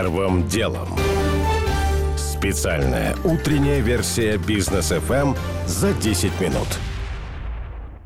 Первым делом. Специальная утренняя версия бизнес FM за 10 минут.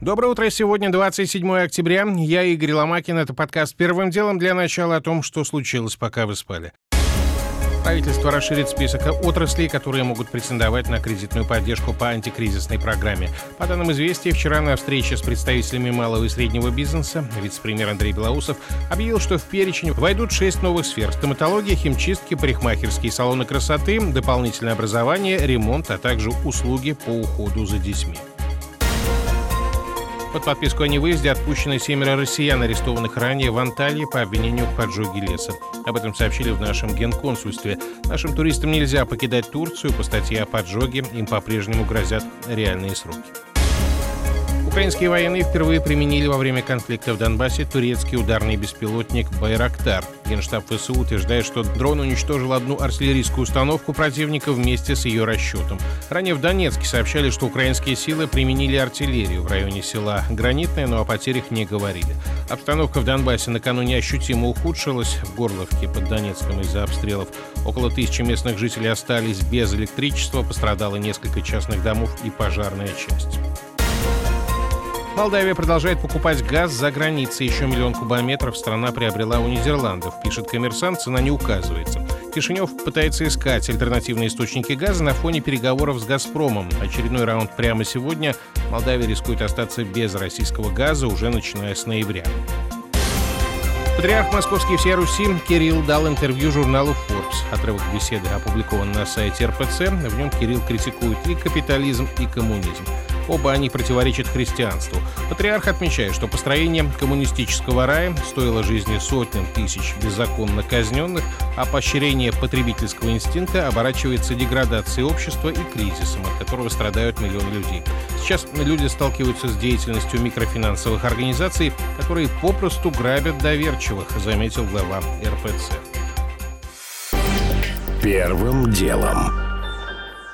Доброе утро. Сегодня 27 октября. Я Игорь Ломакин. Это подкаст «Первым делом» для начала о том, что случилось, пока вы спали. Правительство расширит список отраслей, которые могут претендовать на кредитную поддержку по антикризисной программе. По данным «Известия», вчера на встрече с представителями малого и среднего бизнеса вице-премьер Андрей Белоусов объявил, что в перечень войдут шесть новых сфер – стоматология, химчистки, парикмахерские салоны красоты, дополнительное образование, ремонт, а также услуги по уходу за детьми. Под подписку о невыезде отпущены семеро россиян, арестованных ранее в Анталии по обвинению в поджоге леса. Об этом сообщили в нашем генконсульстве. Нашим туристам нельзя покидать Турцию. По статье о поджоге им по-прежнему грозят реальные сроки. Украинские военные впервые применили во время конфликта в Донбассе турецкий ударный беспилотник «Байрактар». Генштаб ФСУ утверждает, что дрон уничтожил одну артиллерийскую установку противника вместе с ее расчетом. Ранее в Донецке сообщали, что украинские силы применили артиллерию в районе села Гранитное, но о потерях не говорили. Обстановка в Донбассе накануне ощутимо ухудшилась. В Горловке под Донецком из-за обстрелов около тысячи местных жителей остались без электричества, пострадало несколько частных домов и пожарная часть. Молдавия продолжает покупать газ за границей. Еще миллион кубометров страна приобрела у Нидерландов. Пишет коммерсант, цена не указывается. Кишинев пытается искать альтернативные источники газа на фоне переговоров с «Газпромом». Очередной раунд прямо сегодня. Молдавия рискует остаться без российского газа уже начиная с ноября. Патриарх Московский всей Руси Кирилл дал интервью журналу Forbes. Отрывок беседы опубликован на сайте РПЦ. В нем Кирилл критикует и капитализм, и коммунизм. Оба они противоречат христианству. Патриарх отмечает, что построение коммунистического рая стоило жизни сотням тысяч беззаконно казненных, а поощрение потребительского инстинкта оборачивается деградацией общества и кризисом, от которого страдают миллионы людей. Сейчас люди сталкиваются с деятельностью микрофинансовых организаций, которые попросту грабят доверчивых, заметил глава РПЦ. Первым делом.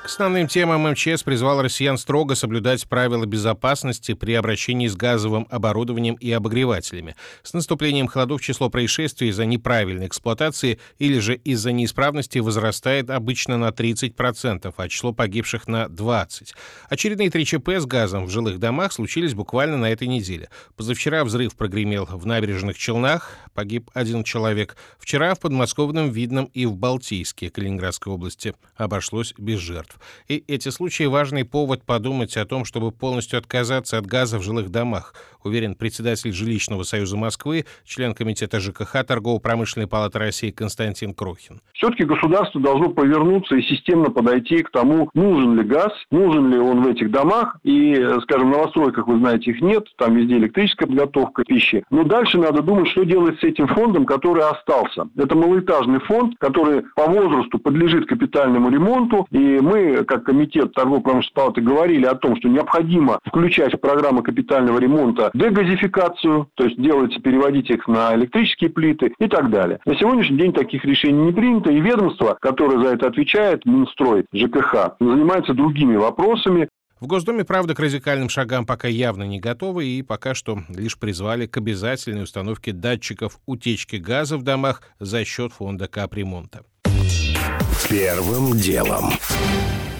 К основным темам МЧС призвал россиян строго соблюдать правила безопасности при обращении с газовым оборудованием и обогревателями. С наступлением холодов число происшествий из-за неправильной эксплуатации или же из-за неисправности возрастает обычно на 30%, а число погибших на 20%. Очередные три ЧП с газом в жилых домах случились буквально на этой неделе. Позавчера взрыв прогремел в набережных Челнах, погиб один человек. Вчера в подмосковном Видном и в Балтийске Калининградской области обошлось без жертв жертв. И эти случаи – важный повод подумать о том, чтобы полностью отказаться от газа в жилых домах, уверен председатель Жилищного союза Москвы, член комитета ЖКХ Торгово-промышленной палаты России Константин Крохин. Все-таки государство должно повернуться и системно подойти к тому, нужен ли газ, нужен ли он в этих домах. И, скажем, новостройках, вы знаете, их нет, там везде электрическая подготовка пищи. Но дальше надо думать, что делать с этим фондом, который остался. Это малоэтажный фонд, который по возрасту подлежит капитальному ремонту, и мы как комитет торгово-промышленной палаты, говорили о том, что необходимо включать в программу капитального ремонта дегазификацию, то есть делать, переводить их на электрические плиты и так далее. На сегодняшний день таких решений не принято, и ведомство, которое за это отвечает, Минстрой, ЖКХ, занимается другими вопросами, в Госдуме, правда, к радикальным шагам пока явно не готовы и пока что лишь призвали к обязательной установке датчиков утечки газа в домах за счет фонда капремонта. Первым делом.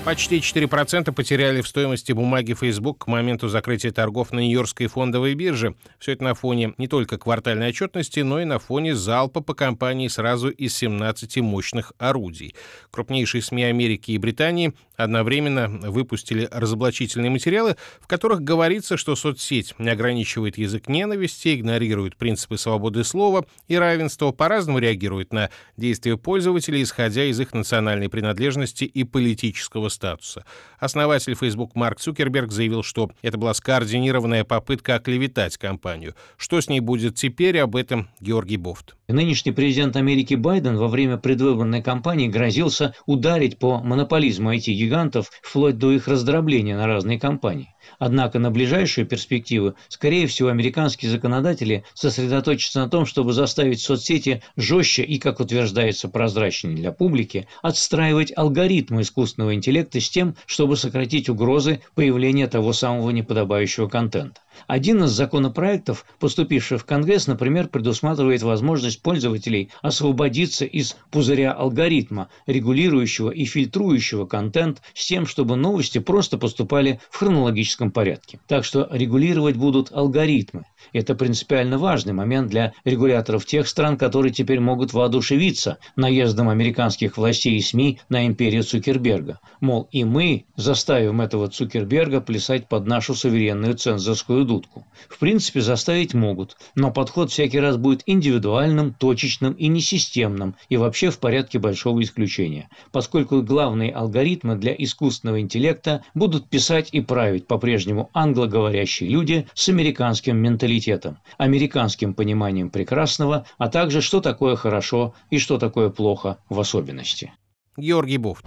Почти 4% потеряли в стоимости бумаги Facebook к моменту закрытия торгов на Нью-Йоркской фондовой бирже. Все это на фоне не только квартальной отчетности, но и на фоне залпа по компании сразу из 17 мощных орудий. Крупнейшие СМИ Америки и Британии одновременно выпустили разоблачительные материалы, в которых говорится, что соцсеть не ограничивает язык ненависти, игнорирует принципы свободы слова и равенства, по-разному реагирует на действия пользователей, исходя из их национальной принадлежности и политического статуса. Основатель Facebook Марк Цукерберг заявил, что это была скоординированная попытка оклеветать компанию. Что с ней будет теперь, об этом Георгий Бофт. Нынешний президент Америки Байден во время предвыборной кампании грозился ударить по монополизму IT-гигантов вплоть до их раздробления на разные компании. Однако на ближайшие перспективы, скорее всего, американские законодатели сосредоточатся на том, чтобы заставить соцсети жестче и, как утверждается, прозрачнее для публики, отстраивать алгоритмы искусственного интеллекта с тем, чтобы сократить угрозы появления того самого неподобающего контента. Один из законопроектов, поступивших в Конгресс, например, предусматривает возможность пользователей освободиться из пузыря алгоритма, регулирующего и фильтрующего контент с тем, чтобы новости просто поступали в хронологическом порядке. Так что регулировать будут алгоритмы. Это принципиально важный момент для регуляторов тех стран, которые теперь могут воодушевиться наездом американских властей и СМИ на империю Цукерберга. Мол, и мы заставим этого Цукерберга плясать под нашу суверенную цензорскую дудку. В принципе, заставить могут, но подход всякий раз будет индивидуальным, точечным и несистемным, и вообще в порядке большого исключения, поскольку главные алгоритмы для искусственного интеллекта будут писать и править по-прежнему англоговорящие люди с американским менталитетом, американским пониманием прекрасного, а также что такое хорошо и что такое плохо в особенности. Георгий Буфт.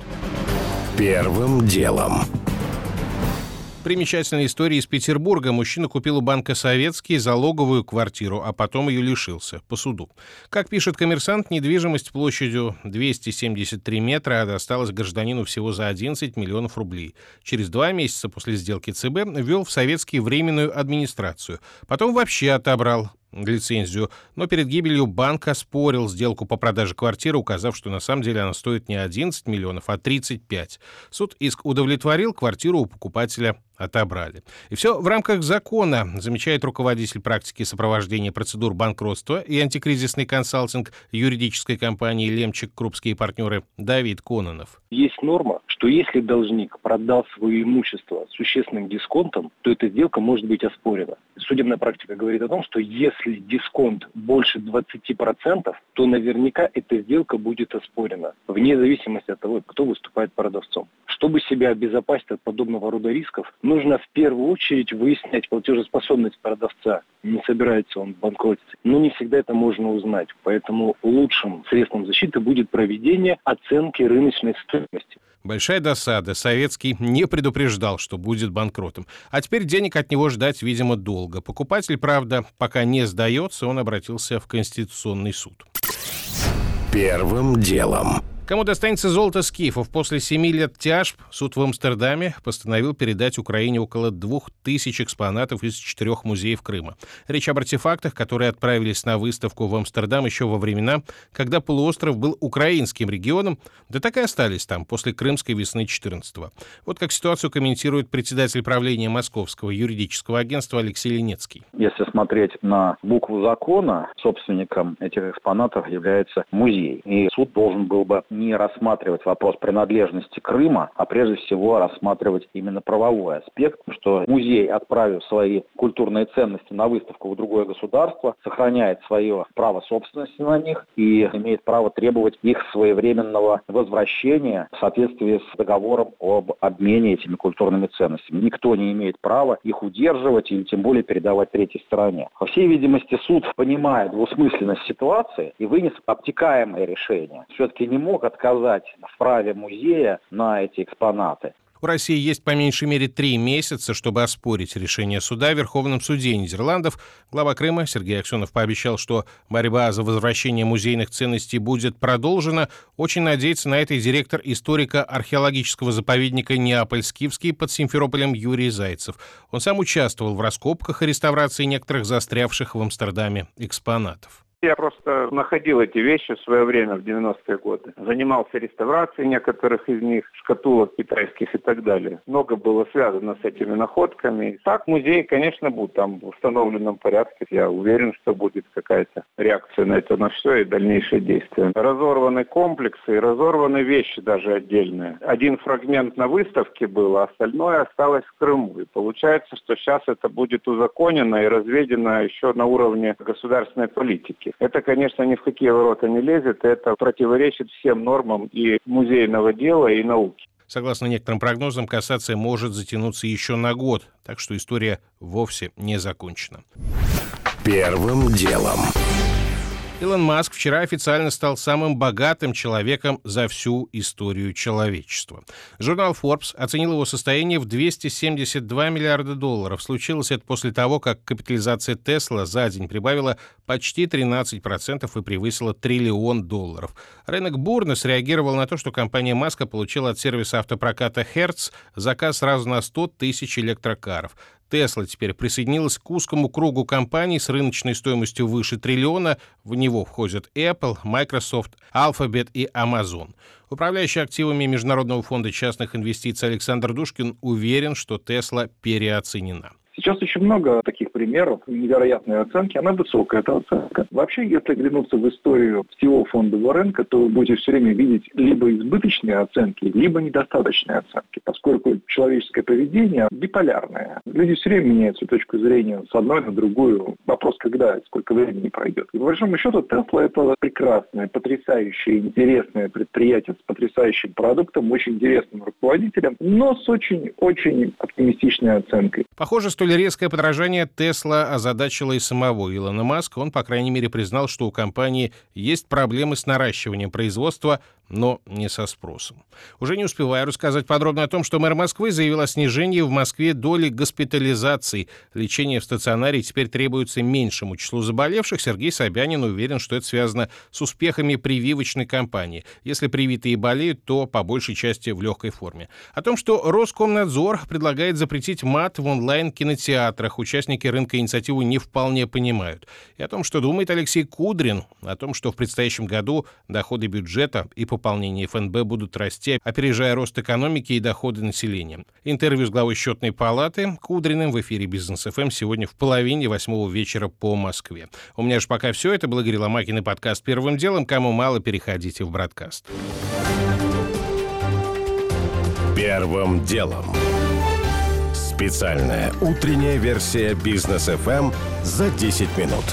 Первым делом. Примечательная история из Петербурга. Мужчина купил у банка «Советский» залоговую квартиру, а потом ее лишился по суду. Как пишет коммерсант, недвижимость площадью 273 метра досталась гражданину всего за 11 миллионов рублей. Через два месяца после сделки ЦБ ввел в «Советский» временную администрацию. Потом вообще отобрал лицензию, но перед гибелью банк оспорил сделку по продаже квартиры, указав, что на самом деле она стоит не 11 миллионов, а 35. Суд иск удовлетворил, квартиру у покупателя отобрали. И все в рамках закона, замечает руководитель практики сопровождения процедур банкротства и антикризисный консалтинг юридической компании «Лемчик, Крупские партнеры» Давид Кононов. Есть норма, что если должник продал свое имущество существенным дисконтом, то эта сделка может быть оспорена. Судебная практика говорит о том, что если дисконт больше 20%, то наверняка эта сделка будет оспорена, вне зависимости от того, кто выступает продавцом. Чтобы себя обезопасить от подобного рода рисков, нужно в первую очередь выяснять платежеспособность продавца. Не собирается он банкротиться. Но не всегда это можно узнать. Поэтому лучшим средством защиты будет проведение оценки рыночной стоимости. Большая досада. Советский не предупреждал, что будет банкротом. А теперь денег от него ждать, видимо, долго. Покупатель, правда, пока не сдается, он обратился в Конституционный суд. Первым делом. Кому достанется золото скифов? После семи лет тяжб суд в Амстердаме постановил передать Украине около двух тысяч экспонатов из четырех музеев Крыма. Речь об артефактах, которые отправились на выставку в Амстердам еще во времена, когда полуостров был украинским регионом, да так и остались там после Крымской весны 14-го. Вот как ситуацию комментирует председатель правления Московского юридического агентства Алексей Ленецкий. Если смотреть на букву закона, собственником этих экспонатов является музей. И суд должен был бы не рассматривать вопрос принадлежности Крыма, а прежде всего рассматривать именно правовой аспект, что музей, отправив свои культурные ценности на выставку в другое государство, сохраняет свое право собственности на них и имеет право требовать их своевременного возвращения в соответствии с договором об обмене этими культурными ценностями. Никто не имеет права их удерживать или тем более передавать третьей стороне. По всей видимости, суд, понимая двусмысленность ситуации и вынес обтекаемое решение. Все-таки не мог отказать в праве музея на эти экспонаты. У России есть по меньшей мере три месяца, чтобы оспорить решение суда в Верховном суде Нидерландов. Глава Крыма Сергей Аксенов пообещал, что борьба за возвращение музейных ценностей будет продолжена. Очень надеется на это и директор историка-археологического заповедника Неаполь-Скифский под Симферополем Юрий Зайцев. Он сам участвовал в раскопках и реставрации некоторых застрявших в Амстердаме экспонатов. Я просто находил эти вещи в свое время, в 90-е годы. Занимался реставрацией некоторых из них, шкатулок китайских и так далее. Много было связано с этими находками. Так, музей, конечно, будет там в установленном порядке. Я уверен, что будет какая-то реакция на это, на все и дальнейшие действия. Разорваны комплексы и разорваны вещи даже отдельные. Один фрагмент на выставке был, а остальное осталось в Крыму. И получается, что сейчас это будет узаконено и разведено еще на уровне государственной политики. Это, конечно, ни в какие ворота не лезет, это противоречит всем нормам и музейного дела, и науки. Согласно некоторым прогнозам, кассация может затянуться еще на год, так что история вовсе не закончена. Первым делом. Илон Маск вчера официально стал самым богатым человеком за всю историю человечества. Журнал Forbes оценил его состояние в 272 миллиарда долларов. Случилось это после того, как капитализация Тесла за день прибавила почти 13% и превысила триллион долларов. Рынок бурно среагировал на то, что компания Маска получила от сервиса автопроката Hertz заказ сразу на 100 тысяч электрокаров. Tesla теперь присоединилась к узкому кругу компаний с рыночной стоимостью выше триллиона. В него входят Apple, Microsoft, Alphabet и Amazon. Управляющий активами Международного фонда частных инвестиций Александр Душкин уверен, что Tesla переоценена. Сейчас очень много таких примеров невероятной оценки. Она высокая, эта оценка. Вообще, если глянуться в историю всего фондового рынка, то вы будете все время видеть либо избыточные оценки, либо недостаточные оценки, поскольку человеческое поведение биполярное. Люди все время меняют свою точку зрения с одной на другую. Вопрос, когда, сколько времени пройдет. И, по большому счету, Tesla это прекрасное, потрясающее, интересное предприятие с потрясающим продуктом, очень интересным руководителем, но с очень-очень оптимистичной оценкой. Похоже, столь резкое подражание Тесла озадачило и самого Илона Маска. Он, по крайней мере, признал, что у компании есть проблемы с наращиванием производства, но не со спросом. Уже не успеваю рассказать подробно о том, что мэр Москвы заявил о снижении в Москве доли госпитализаций. Лечение в стационаре теперь требуется меньшему числу заболевших. Сергей Собянин уверен, что это связано с успехами прививочной кампании. Если привитые болеют, то по большей части в легкой форме. О том, что Роскомнадзор предлагает запретить мат в онлайн-кинотеатрах, участники рынка инициативу не вполне понимают. И о том, что думает Алексей Кудрин, о том, что в предстоящем году доходы бюджета и пополнение ФНБ будут расти, опережая рост экономики и доходы населения. Интервью с главой счетной палаты Кудриным в эфире Бизнес ФМ сегодня в половине восьмого вечера по Москве. У меня же пока все. Это был Игорь Ломакин и подкаст «Первым делом». Кому мало, переходите в бродкаст. Первым делом. Специальная утренняя версия «Бизнес ФМ» за 10 минут.